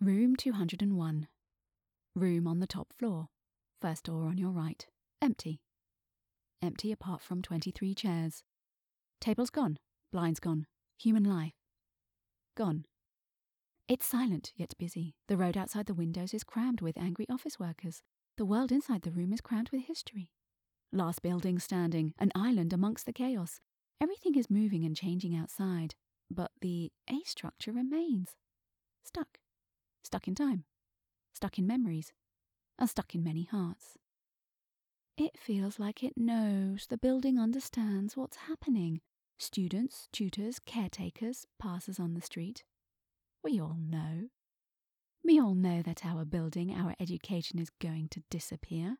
Room 201. Room on the top floor. First door on your right. Empty. Empty apart from 23 chairs. Tables gone. Blinds gone. Human life. Gone. It's silent yet busy. The road outside the windows is crammed with angry office workers. The world inside the room is crammed with history. Last building standing, an island amongst the chaos. Everything is moving and changing outside, but the A structure remains. Stuck. Stuck in time. Stuck in memories. And stuck in many hearts. It feels like it knows, the building understands what's happening. Students, tutors, caretakers, passers on the street. We all know. We all know that our building, our education is going to disappear.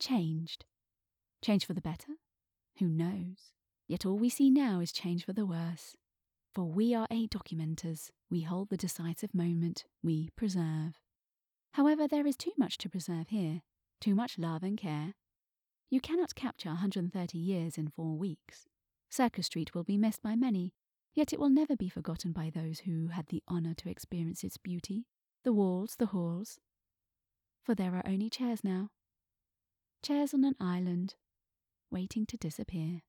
Changed. Change for the better? Who knows? Yet all we see now is change for the worse. For we are A documenters, we hold the decisive moment, we preserve. However, there is too much to preserve here, too much love and care. You cannot capture 130 years in four weeks. Circus Street will be missed by many, yet it will never be forgotten by those who had the honour to experience its beauty, the walls, the halls. For there are only chairs now. Chairs on an island, waiting to disappear.